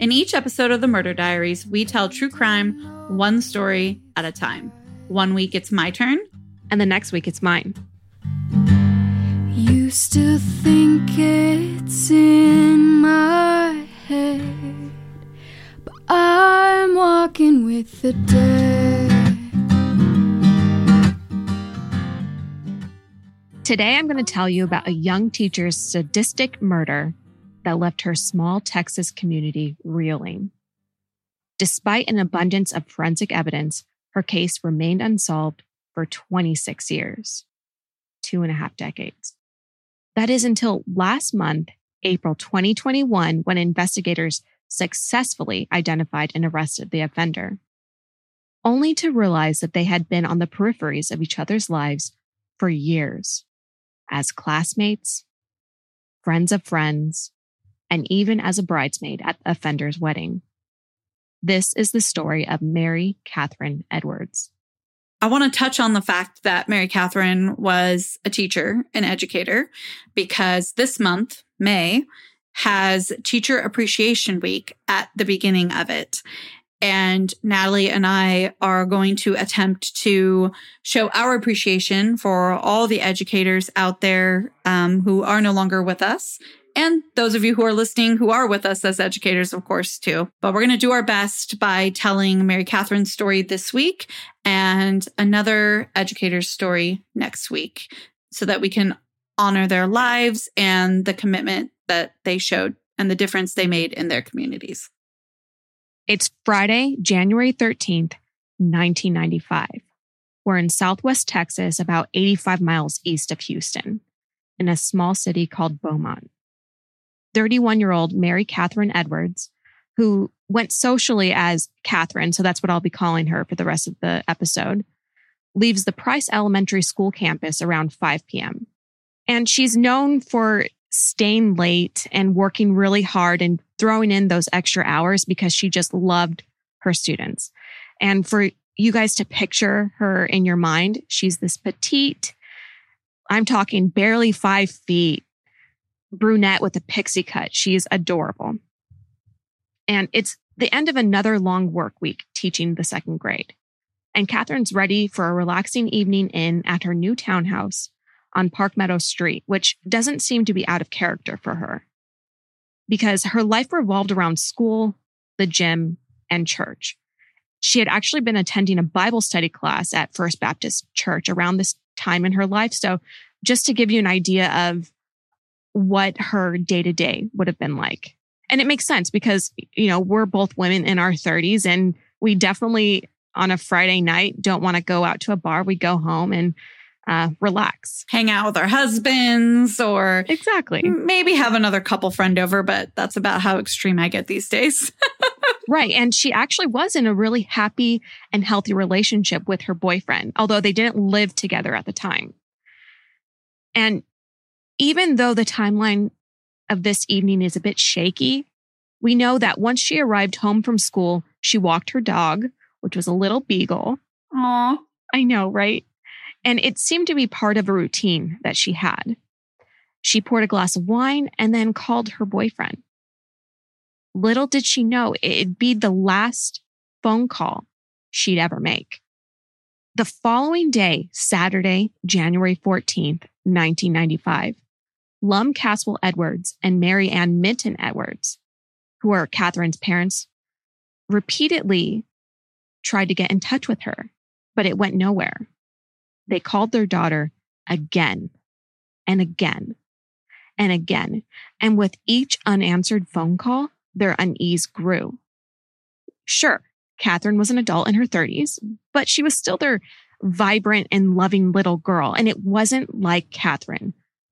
In each episode of the Murder Diaries, we tell true crime one story at a time. One week it's my turn, And the next week, it's mine. You still think it's in my head, but I'm walking with the dead. Today, I'm going to tell you about a young teacher's sadistic murder that left her small Texas community reeling. Despite an abundance of forensic evidence, her case remained unsolved for 26 years, two and a half decades. That is until last month, April 2021, when investigators successfully identified and arrested the offender, only to realize that they had been on the peripheries of each other's lives for years as classmates, friends of friends, and even as a bridesmaid at the offender's wedding. This is the story of Mary Catherine Edwards. I want to touch on the fact that Mary Catherine was a teacher, an educator, because this month, May, has Teacher Appreciation Week at the beginning of it. And Natalie and I are going to attempt to show our appreciation for all the educators out there um, who are no longer with us. And those of you who are listening who are with us as educators, of course, too. But we're going to do our best by telling Mary Catherine's story this week and another educator's story next week so that we can honor their lives and the commitment that they showed and the difference they made in their communities. It's Friday, January 13th, 1995. We're in Southwest Texas, about 85 miles east of Houston, in a small city called Beaumont. 31 year old Mary Catherine Edwards, who went socially as Catherine, so that's what I'll be calling her for the rest of the episode, leaves the Price Elementary School campus around 5 p.m. And she's known for staying late and working really hard and throwing in those extra hours because she just loved her students. And for you guys to picture her in your mind, she's this petite, I'm talking barely five feet, brunette with a pixie cut. She's adorable. And it's the end of another long work week teaching the second grade. And Catherine's ready for a relaxing evening in at her new townhouse on Park Meadow Street, which doesn't seem to be out of character for her because her life revolved around school, the gym, and church. She had actually been attending a Bible study class at First Baptist Church around this time in her life. So, just to give you an idea of what her day to day would have been like. And it makes sense because, you know, we're both women in our 30s and we definitely on a Friday night don't want to go out to a bar. We go home and uh, relax. Hang out with our husbands or Exactly. maybe have another couple friend over, but that's about how extreme I get these days. Right. And she actually was in a really happy and healthy relationship with her boyfriend, although they didn't live together at the time. And even though the timeline of this evening is a bit shaky, we know that once she arrived home from school, she walked her dog, which was a little beagle. Aw. I know, right? And it seemed to be part of a routine that she had. She poured a glass of wine and then called her boyfriend. Little did she know it'd be the last phone call she'd ever make. The following day, Saturday, January 14th, 1995, Lum Caswell Edwards and Mary Ann Minton Edwards, who are Catherine's parents, repeatedly tried to get in touch with her, but it went nowhere. They called their daughter again and again and again. And with each unanswered phone call, their unease grew. Sure, Catherine was an adult in her 30s, but she was still their vibrant and loving little girl. And it wasn't like Catherine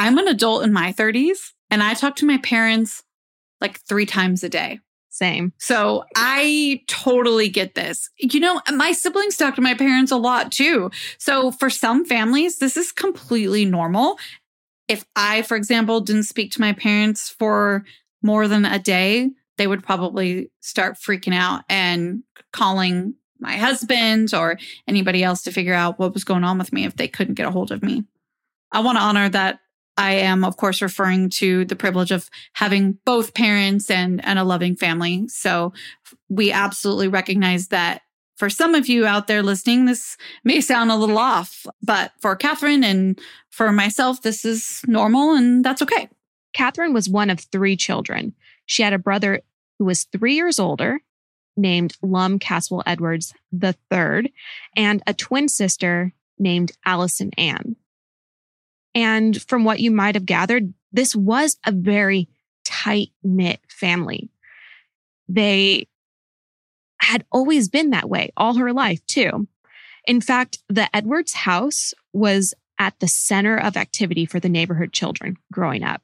I'm an adult in my 30s and I talk to my parents like three times a day. Same. So I totally get this. You know, my siblings talk to my parents a lot too. So for some families, this is completely normal. If I, for example, didn't speak to my parents for more than a day, they would probably start freaking out and calling my husband or anybody else to figure out what was going on with me if they couldn't get a hold of me. I want to honor that I am, of course, referring to the privilege of having both parents and, and a loving family. So we absolutely recognize that for some of you out there listening, this may sound a little off, but for Catherine and for myself, this is normal and that's okay. Catherine was one of three children. She had a brother who was three years older, named Lum Caswell Edwards III, and a twin sister named Allison Ann. And from what you might have gathered, this was a very tight knit family. They had always been that way all her life, too. In fact, the Edwards house was at the center of activity for the neighborhood children growing up.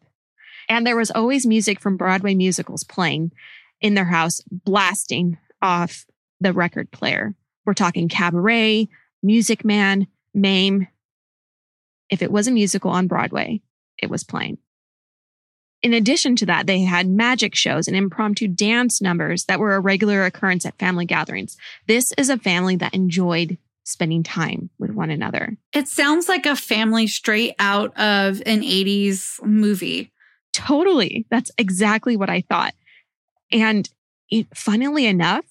And there was always music from Broadway musicals playing in their house, blasting off the record player. We're talking Cabaret, Music Man, Mame, if it was a musical on Broadway, it was playing. In addition to that, they had magic shows and impromptu dance numbers that were a regular occurrence at family gatherings. This is a family that enjoyed spending time with one another. It sounds like a family straight out of an 80s movie. Totally. That's exactly what I thought. And it, funnily enough,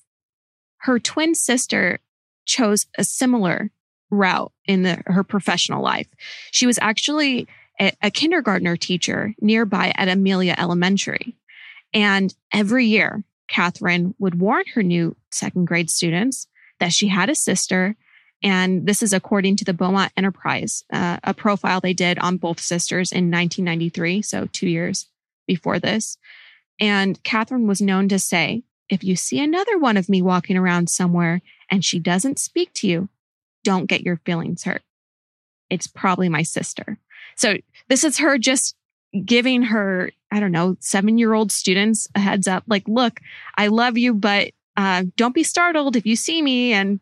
her twin sister chose a similar route in the, her professional life. She was actually a, a kindergartner teacher nearby at Amelia Elementary. And every year, Catherine would warn her new second grade students that she had a sister. And this is according to the Beaumont Enterprise, uh, a profile they did on both sisters in 1993, so two years before this. And Catherine was known to say, if you see another one of me walking around somewhere and she doesn't speak to you, don't get your feelings hurt. It's probably my sister. So this is her just giving her, I don't know, seven year old students a heads up like, look, I love you, but uh, don't be startled if you see me and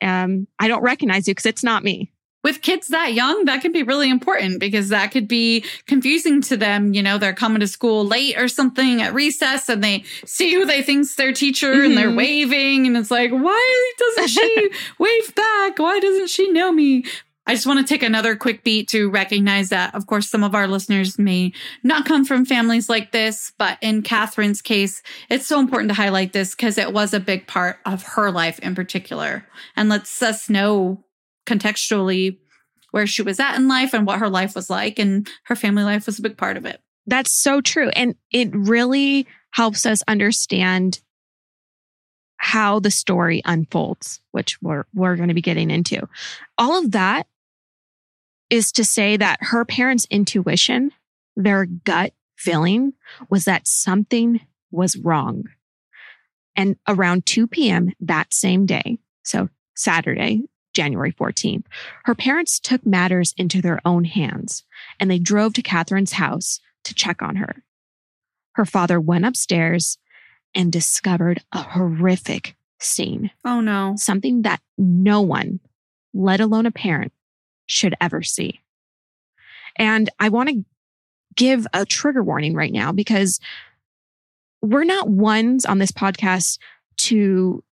um, I don't recognize you because it's not me with kids that young, that can be really important because that could be confusing to them. You know, they're coming to school late or something at recess and they see who they think's their teacher mm-hmm. and they're mm-hmm. waving. And it's like, why doesn't she wave back? Why doesn't she know me? I just want to take another quick beat to recognize that, of course, some of our listeners may not come from families like this, but in Catherine's case, it's so important to highlight this because it was a big part of her life in particular and lets us know contextually where she was at in life and what her life was like. And her family life was a big part of it. That's so true. And it really helps us understand how the story unfolds, which we're, we're going to be getting into. All of that is to say that her parents' intuition, their gut feeling was that something was wrong. And around 2 p.m. that same day, so Saturday, January 14th, her parents took matters into their own hands and they drove to Catherine's house to check on her. Her father went upstairs and discovered a horrific scene, Oh no. something that no one, let alone a parent, should ever see. And I want to give a trigger warning right now because we're not ones on this podcast to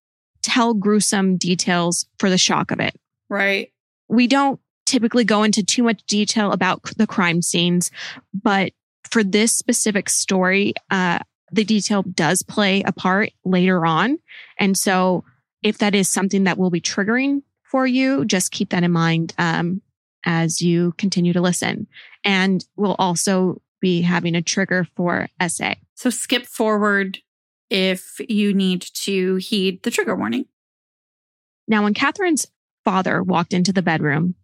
tell gruesome details for the shock of it. Right. We don't typically go into too much detail about the crime scenes, but for this specific story, uh, the detail does play a part later on. And so if that is something that will be triggering for you, just keep that in mind um, as you continue to listen. And we'll also be having a trigger for SA. So skip forward if you need to heed the trigger warning. Now, when Catherine's father walked into the bedroom,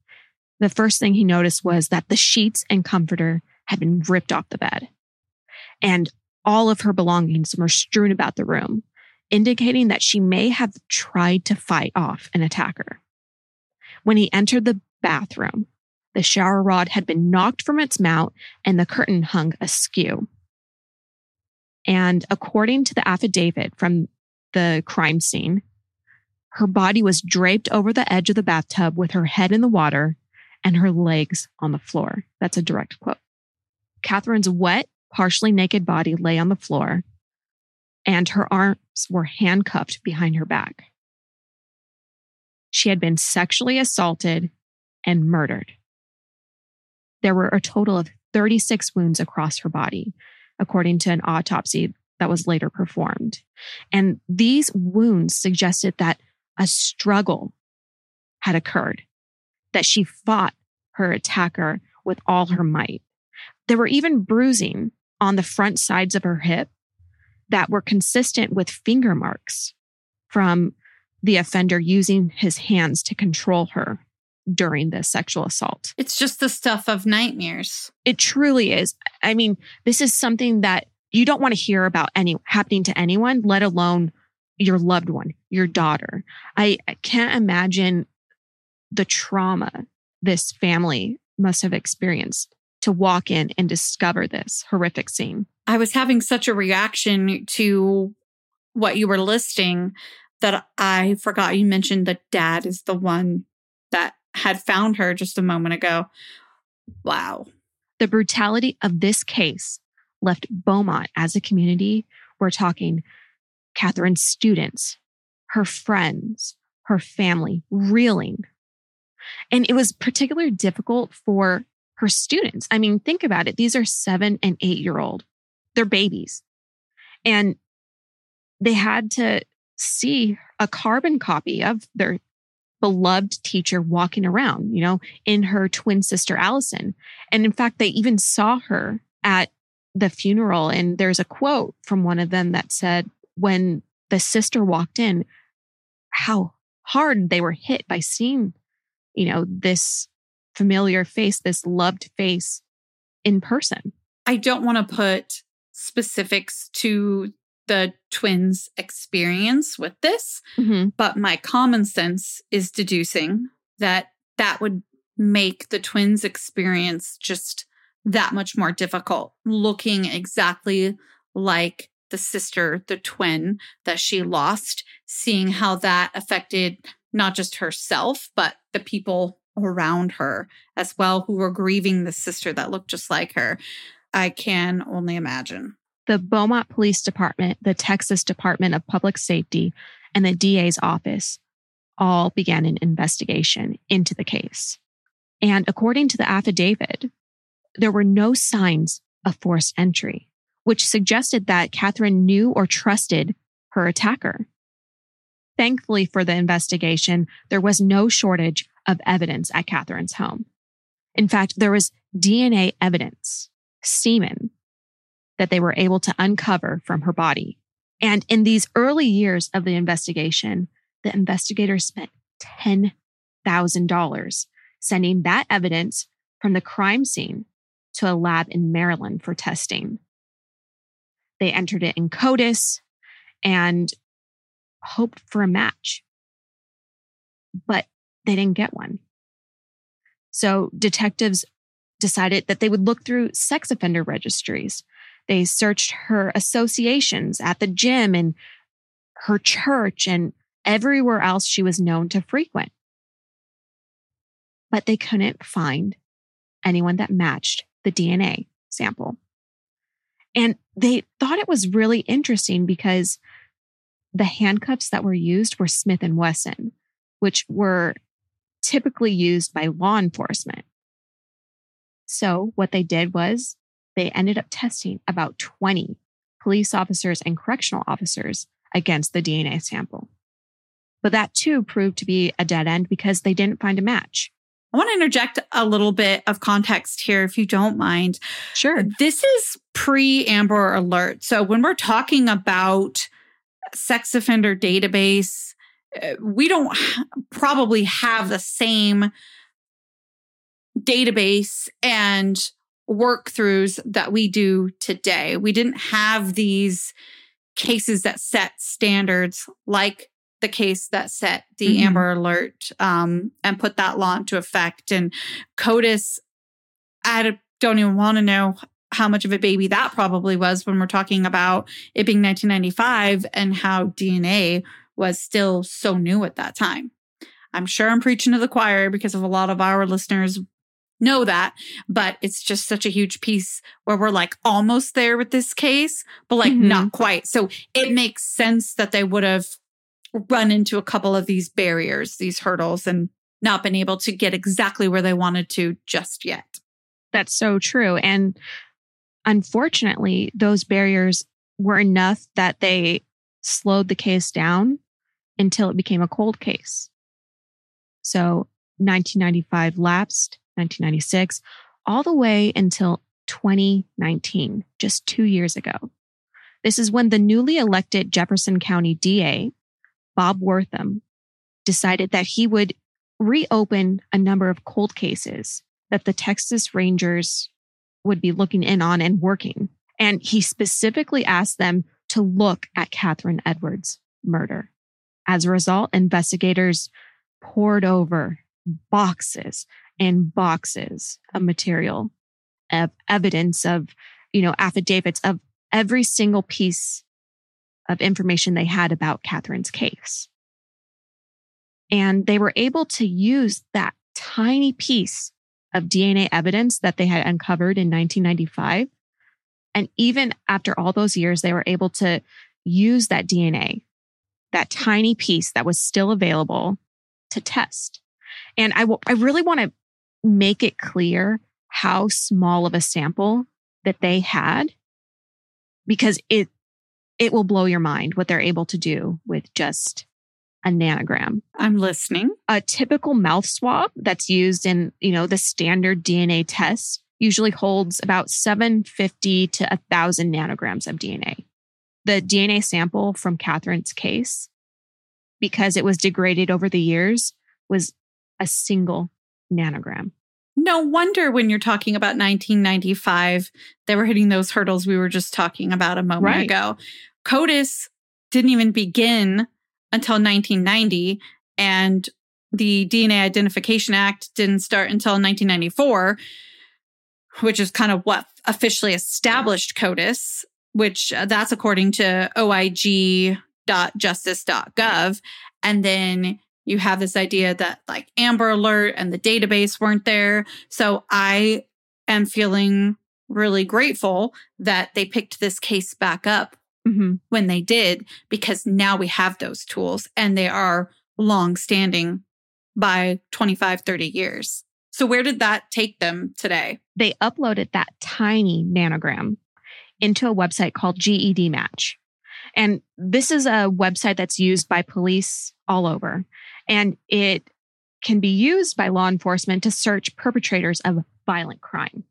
the first thing he noticed was that the sheets and comforter had been ripped off the bed. And all of her belongings were strewn about the room, indicating that she may have tried to fight off an attacker. When he entered the bathroom, the shower rod had been knocked from its mount and the curtain hung askew. And according to the affidavit from the crime scene, her body was draped over the edge of the bathtub with her head in the water and her legs on the floor. That's a direct quote. Catherine's wet, partially naked body lay on the floor, and her arms were handcuffed behind her back. She had been sexually assaulted and murdered. There were a total of 36 wounds across her body, according to an autopsy that was later performed. And these wounds suggested that a struggle had occurred, that she fought her attacker with all her might. There were even bruising on the front sides of her hip that were consistent with finger marks from the offender using his hands to control her during the sexual assault. It's just the stuff of nightmares. It truly is. I mean, this is something that you don't want to hear about any happening to anyone, let alone your loved one, your daughter. I, I can't imagine the trauma this family must have experienced to walk in and discover this horrific scene. I was having such a reaction to what you were listing that I forgot you mentioned that dad is the one that had found her just a moment ago. Wow. The brutality of this case left Beaumont as a community. We're talking Catherine's students, her friends, her family reeling. And it was particularly difficult for her students. I mean, think about it. These are seven and eight year old. They're babies. And they had to see a carbon copy of their beloved teacher walking around, you know, in her twin sister, Allison. And in fact, they even saw her at the funeral. And there's a quote from one of them that said, when the sister walked in, how hard they were hit by seeing, you know, this familiar face, this loved face in person. I don't want to put specifics to the twins' experience with this, Mm-hmm. but my common sense is deducing that that would make the twins' experience just that much more difficult, looking exactly like the sister, the twin that she lost, seeing how that affected not just herself, but the people around her as well who were grieving the sister that looked just like her. I can only imagine. The Beaumont Police Department, the Texas Department of Public Safety, and the DA's office all began an investigation into the case. And according to the affidavit, there were no signs of forced entry, which suggested that Catherine knew or trusted her attacker. Thankfully for the investigation, there was no shortage of evidence at Catherine's home. In fact, there was DNA evidence, semen, that they were able to uncover from her body. And in these early years of the investigation, the investigators spent $10,000 sending that evidence from the crime scene to a lab in Maryland for testing. They entered it in CODIS and hoped for a match, but they didn't get one. So detectives decided that they would look through sex offender registries. They searched her associations at the gym and her church and everywhere else she was known to frequent. But they couldn't find anyone that matched the DNA sample. And they thought it was really interesting because the handcuffs that were used were Smith and Wesson, which were typically used by law enforcement. So what they did was they ended up testing about 20 police officers and correctional officers against the DNA sample. But that too proved to be a dead end because they didn't find a match. I want to interject a little bit of context here, if you don't mind. Sure. This is pre Amber Alert. So when we're talking about sex offender database, uh, we don't probably have the same database and work throughs that we do today. We didn't have these cases that set standards like the case that set the mm-hmm. Amber Alert um, and put that law into effect. And CODIS, I don't even want to know how much of a baby that probably was when we're talking about it being 1995 and how DNA was still so new at that time. I'm sure I'm preaching to the choir because of a lot of our listeners know that, but it's just such a huge piece where we're like almost there with this case, but like mm-hmm. not quite. So it makes sense that they would have run into a couple of these barriers, these hurdles, and not been able to get exactly where they wanted to just yet. That's so true. And unfortunately, those barriers were enough that they slowed the case down until it became a cold case. So 1995 lapsed, 1996, all the way until 2019, just two years ago. This is when the newly elected Jefferson County DA, Bob Wortham, decided that he would reopen a number of cold cases that the Texas Rangers would be looking in on and working. And he specifically asked them to look at Catherine Edwards' murder. As a result, investigators poured over boxes and boxes of material of evidence of, you know, affidavits of every single piece of information they had about Catherine's case. And they were able to use that tiny piece of DNA evidence that they had uncovered in 1995. And even after all those years, they were able to use that DNA, that tiny piece that was still available to test. And I, w- I really want to make it clear how small of a sample that they had because it it will blow your mind what they're able to do with just a nanogram. I'm listening. A typical mouth swab that's used in, you know, the standard DNA test usually holds about 750 to 1000 nanograms of DNA. The DNA sample from Catherine's case because it was degraded over the years was a single nanogram. No wonder when you're talking about 1995, they were hitting those hurdles we were just talking about a moment right. ago. CODIS didn't even begin until 1990, and the DNA Identification Act didn't start until 1994, which is kind of what officially established CODIS, which uh, that's according to oig.justice.gov. And then you have this idea that like Amber Alert and the database weren't there. So I am feeling really grateful that they picked this case back up mm-hmm. when they did, because now we have those tools and they are long standing by 25, 30 years. So where did that take them today? They uploaded that tiny nanogram into a website called GEDmatch. And this is a website that's used by police all over and it can be used by law enforcement to search perpetrators of violent crime.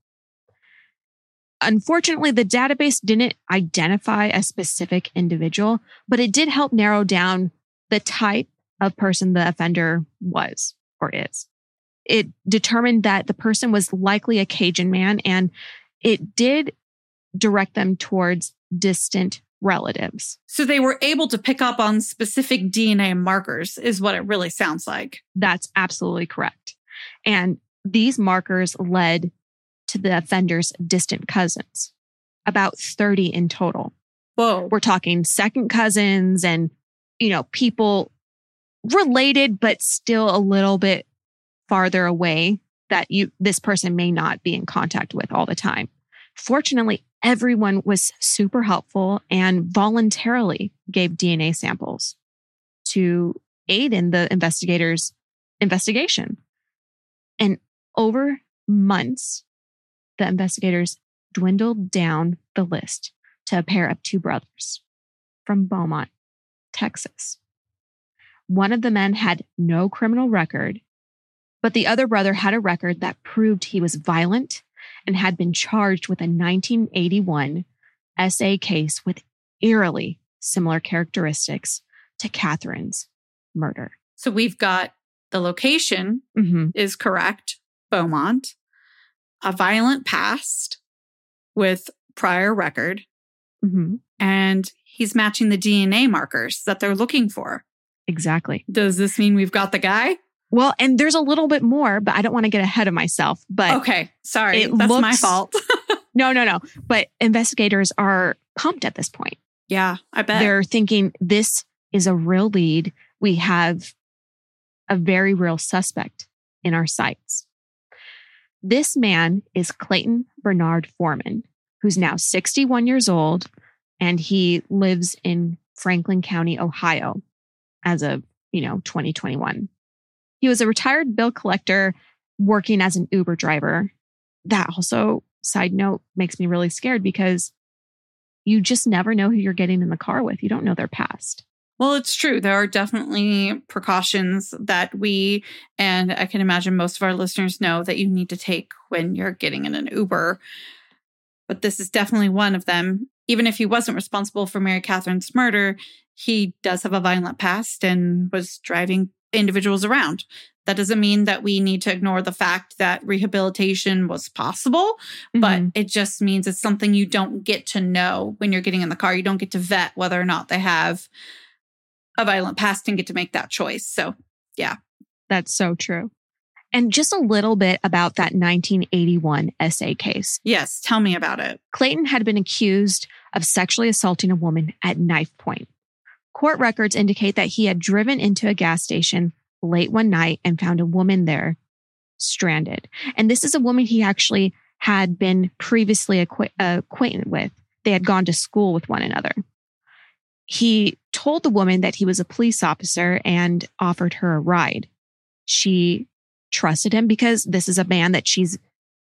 Unfortunately, the database didn't identify a specific individual, but it did help narrow down the type of person the offender was or is. It determined that the person was likely a Cajun man and it did direct them towards distant relatives. So they were able to pick up on specific DNA markers, is what it really sounds like. That's absolutely correct. And these markers led to the offender's distant cousins, about 30 in total. Whoa. We're talking second cousins and, you know, people related, but still a little bit farther away that you, this person may not be in contact with all the time. Fortunately, everyone was super helpful and voluntarily gave DNA samples to aid in the investigators' investigation. And over months, the investigators dwindled down the list to a pair of two brothers from Beaumont, Texas. One of the men had no criminal record, but the other brother had a record that proved he was violent and had been charged with a 1981 SA case with eerily similar characteristics to Catherine's murder. So we've got the location Mm-hmm. is correct, Beaumont, a violent past with prior record, Mm-hmm. and he's matching the DNA markers that they're looking for. Exactly. Does this mean we've got the guy? Well, and there's a little bit more, but I don't want to get ahead of myself. But Okay, sorry. it That's my fault. no, no, no. But investigators are pumped at this point. yeah, I bet. They're thinking this is a real lead. We have a very real suspect in our sights. This man is Clayton Bernard Foreman, who's now 61 years old, and he lives in Franklin County, Ohio, as of, you know, 2021. He was a retired bill collector working as an Uber driver. That also, side note, makes me really scared because you just never know who you're getting in the car with. You don't know their past. Well, it's true. There are definitely precautions that we and I can imagine most of our listeners know that you need to take when you're getting in an Uber. But this is definitely one of them. Even if he wasn't responsible for Mary Catherine's murder, he does have a violent past and was driving individuals around. That doesn't mean that we need to ignore the fact that rehabilitation was possible, but Mhm. it just means it's something you don't get to know when you're getting in the car. You don't get to vet whether or not they have a violent past and get to make that choice. So, yeah. that's so true. And just a little bit about that 1981 SA case. yes, tell me about it. Clayton had been accused of sexually assaulting a woman at knife point. Court records indicate that he had driven into a gas station late one night and found a woman there stranded. And this is a woman he actually had been previously acquaint- acquainted with. They had gone to school with one another. He told the woman that he was a police officer and offered her a ride. She trusted him because this is a man that she's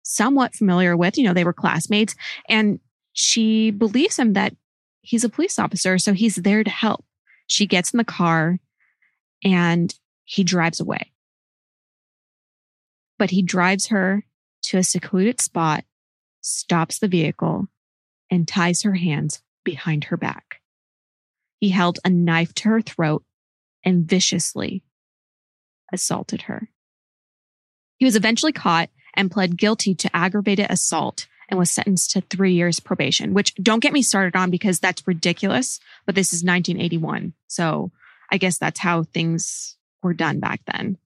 somewhat familiar with. You know, they were classmates and she believes him that he's a police officer. So he's there to help. She gets in the car and he drives away. But he drives her to a secluded spot, stops the vehicle, and ties her hands behind her back. He held a knife to her throat and viciously assaulted her. He was eventually caught and pled guilty to aggravated assault and was sentenced to three years probation, which don't get me started on because that's ridiculous. But this is 1981. So I guess that's how things were done back then.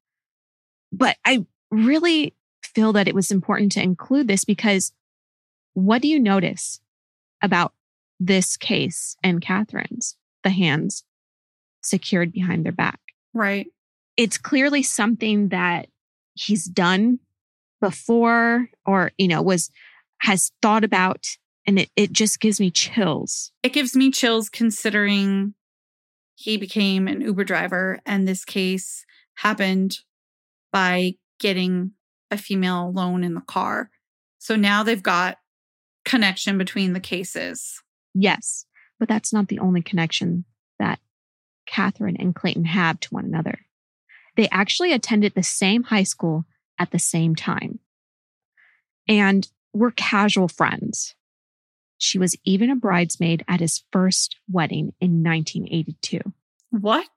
But I really feel that it was important to include this because what do you notice about this case and Catherine's? The hands secured behind their back Right. it's clearly something that he's done before or you know was has thought about and it, it just gives me chills It gives me chills considering he became an Uber driver and this case happened by getting a female alone in the car. So now they've got connection between the cases. yes but that's not the only connection that catherine and clayton have to one another they actually attended the same high school at the same time and were casual friends. She was even a bridesmaid at his first wedding in 1982 What?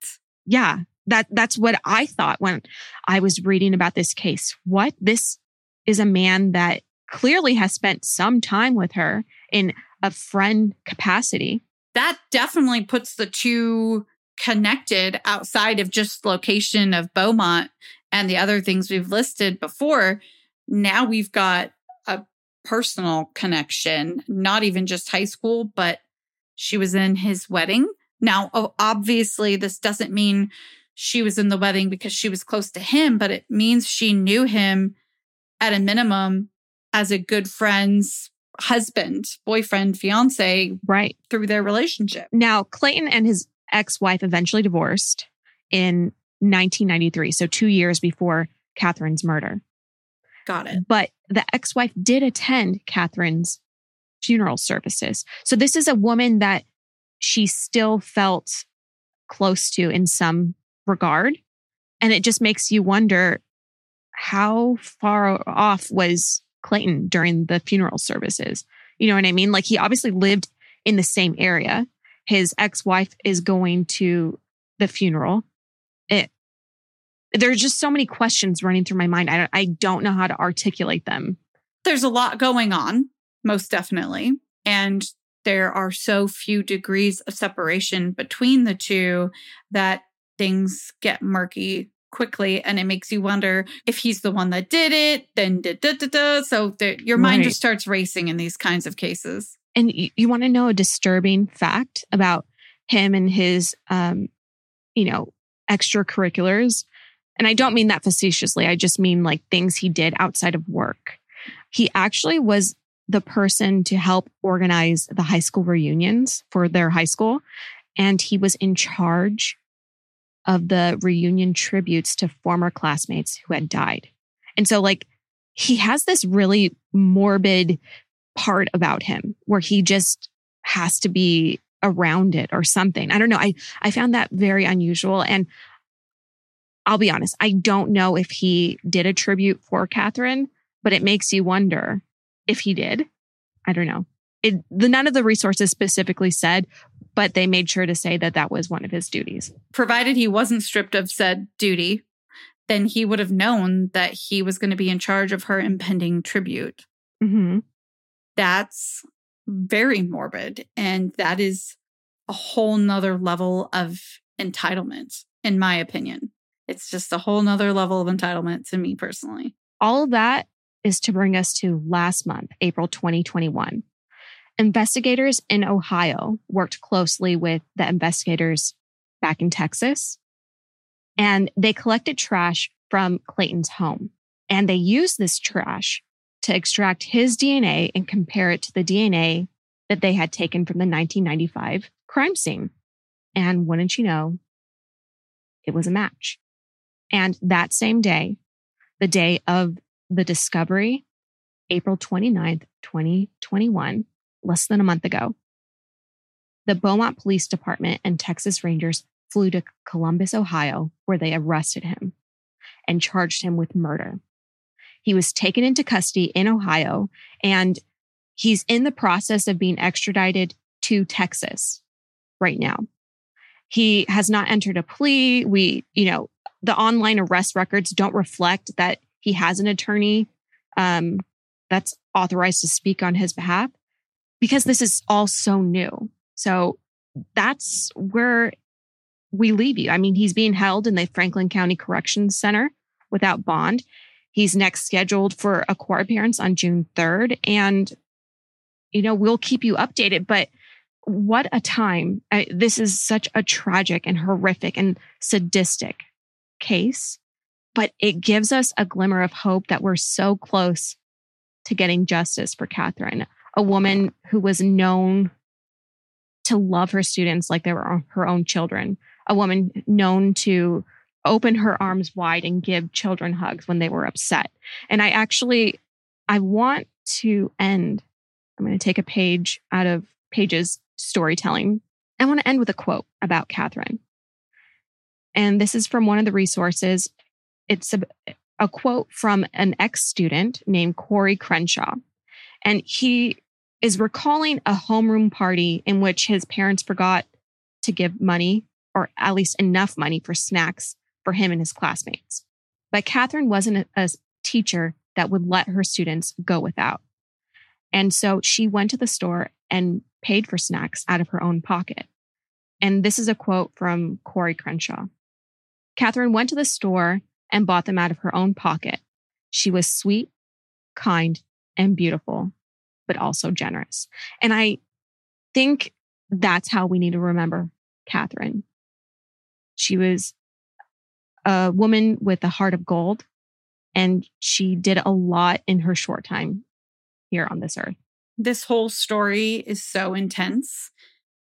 yeah that that's what i thought when i was reading about this case. What? This is a man that clearly has spent some time with her in a friend capacity. That definitely puts the two connected outside of just location of Beaumont and the other things we've listed before. Now we've got personal connection, not even just high school, but she was in his wedding. Now, obviously, this doesn't mean she was in the wedding because she was close to him, but it means she knew him at a minimum as a good friend's husband, boyfriend, fiance, right through their relationship. Now, Clayton and his ex-wife eventually divorced in 1993, so 2 years before Catherine's murder. Got it. But the ex-wife did attend Catherine's funeral services. So this is a woman that she still felt close to in some regard. And it just makes you wonder how far off was Clayton during the funeral services? You know what I mean? Like he obviously lived in the same area. His ex wife is going to the funeral. It, there's just so many questions running through my mind. I don't, I don't know how to articulate them. There's a lot going on, most definitely. And there are so few degrees of separation between the two that things get murky quickly and it makes you wonder if he's the one that did it then da, da, da, da. so the, your mind right. just starts racing in these kinds of cases and you, you want to know a disturbing fact about him and his um you know extracurriculars and i don't mean that facetiously i just mean like things he did outside of work he actually was the person to help organize the high school reunions for their high school and he was in charge of the reunion tributes to former classmates who had died. And so, like, he has this really morbid part about him where he just has to be around it or something. I don't know. I, I found that very unusual. And I'll be honest, I don't know if he did a tribute for Catherine, but it makes you wonder if he did. I don't know. It, the none of the resources specifically said, but they made sure to say that that was one of his duties. Provided he wasn't stripped of said duty, then he would have known that he was going to be in charge of her impending tribute. Mm-hmm. That's very morbid. And that is a whole nother level of entitlement, in my opinion. It's just a whole nother level of entitlement to me personally. All of that is to bring us to last month, April 2021. Investigators in Ohio worked closely with the investigators back in Texas, and they collected trash from Clayton's home. And they used this trash to extract his DNA and compare it to the DNA that they had taken from the 1995 crime scene. And wouldn't you know, it was a match. And that same day, the day of the discovery, April 29th, 2021, less than a month ago. The Beaumont Police Department and Texas Rangers flew to Columbus, Ohio, where they arrested him and charged him with murder. He was taken into custody in Ohio and he's in the process of being extradited to Texas right now. He has not entered a plea. We, you know, the online arrest records don't reflect that he has an attorney um, that's authorized to speak on his behalf because this is all so new. So that's where we leave you. I mean, he's being held in the Franklin County Corrections Center without bond. He's next scheduled for a court appearance on June 3rd. And, you know, we'll keep you updated. But what a time. I, this is such a tragic and horrific and sadistic case, but it gives us a glimmer of hope that we're so close to getting justice for Catherine a woman who was known to love her students like they were her own children, a woman known to open her arms wide and give children hugs when they were upset. And I actually, I want to end, I'm going to take a page out of Paige's storytelling. I want to end with a quote about Catherine. And this is from one of the resources. It's a, a quote from an ex student named Corey Crenshaw. And he is recalling a homeroom party in which his parents forgot to give money or at least enough money for snacks for him and his classmates. But Catherine wasn't a, a teacher that would let her students go without. And so she went to the store and paid for snacks out of her own pocket. And this is a quote from Corey Crenshaw. Catherine went to the store and bought them out of her own pocket. She was sweet, kind, and beautiful, but also generous. And I think that's how we need to remember Catherine. She was a woman with a heart of gold, and she did a lot in her short time here on this earth. This whole story is so intense.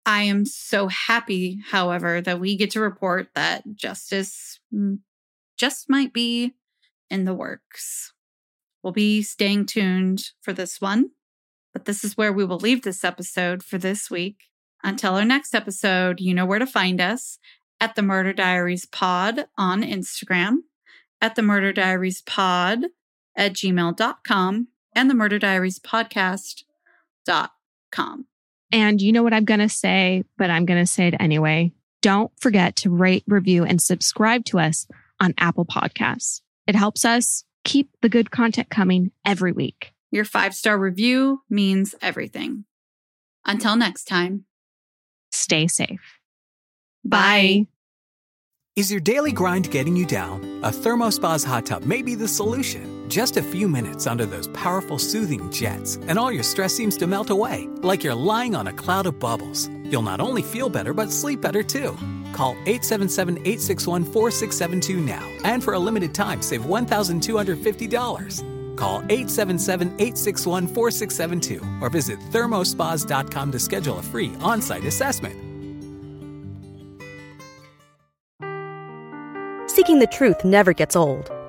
I am so happy, however, that we get to report that justice just might be in the works. We'll be staying tuned for this one, but this is where we will leave this episode for this week. Until our next episode, you know where to find us at the Murder Diaries Pod on Instagram, at the Murder Diaries Pod at gmail.com, and the Murder Diaries Podcast.com. And you know what I'm going to say, but I'm going to say it anyway. Don't forget to rate, review, and subscribe to us on Apple Podcasts. It helps us keep the good content coming every week. Your five star review means everything. Until next time, stay safe. Bye. Is your daily grind getting you down? A ThermoSpas hot tub may be the solution. Just a few minutes under those powerful soothing jets, and all your stress seems to melt away, like you're lying on a cloud of bubbles. You'll not only feel better, but sleep better too. Call 877 861 4672 now, and for a limited time, save $1,250. Call 877 861 4672 or visit thermospas.com to schedule a free on site assessment. Seeking the truth never gets old.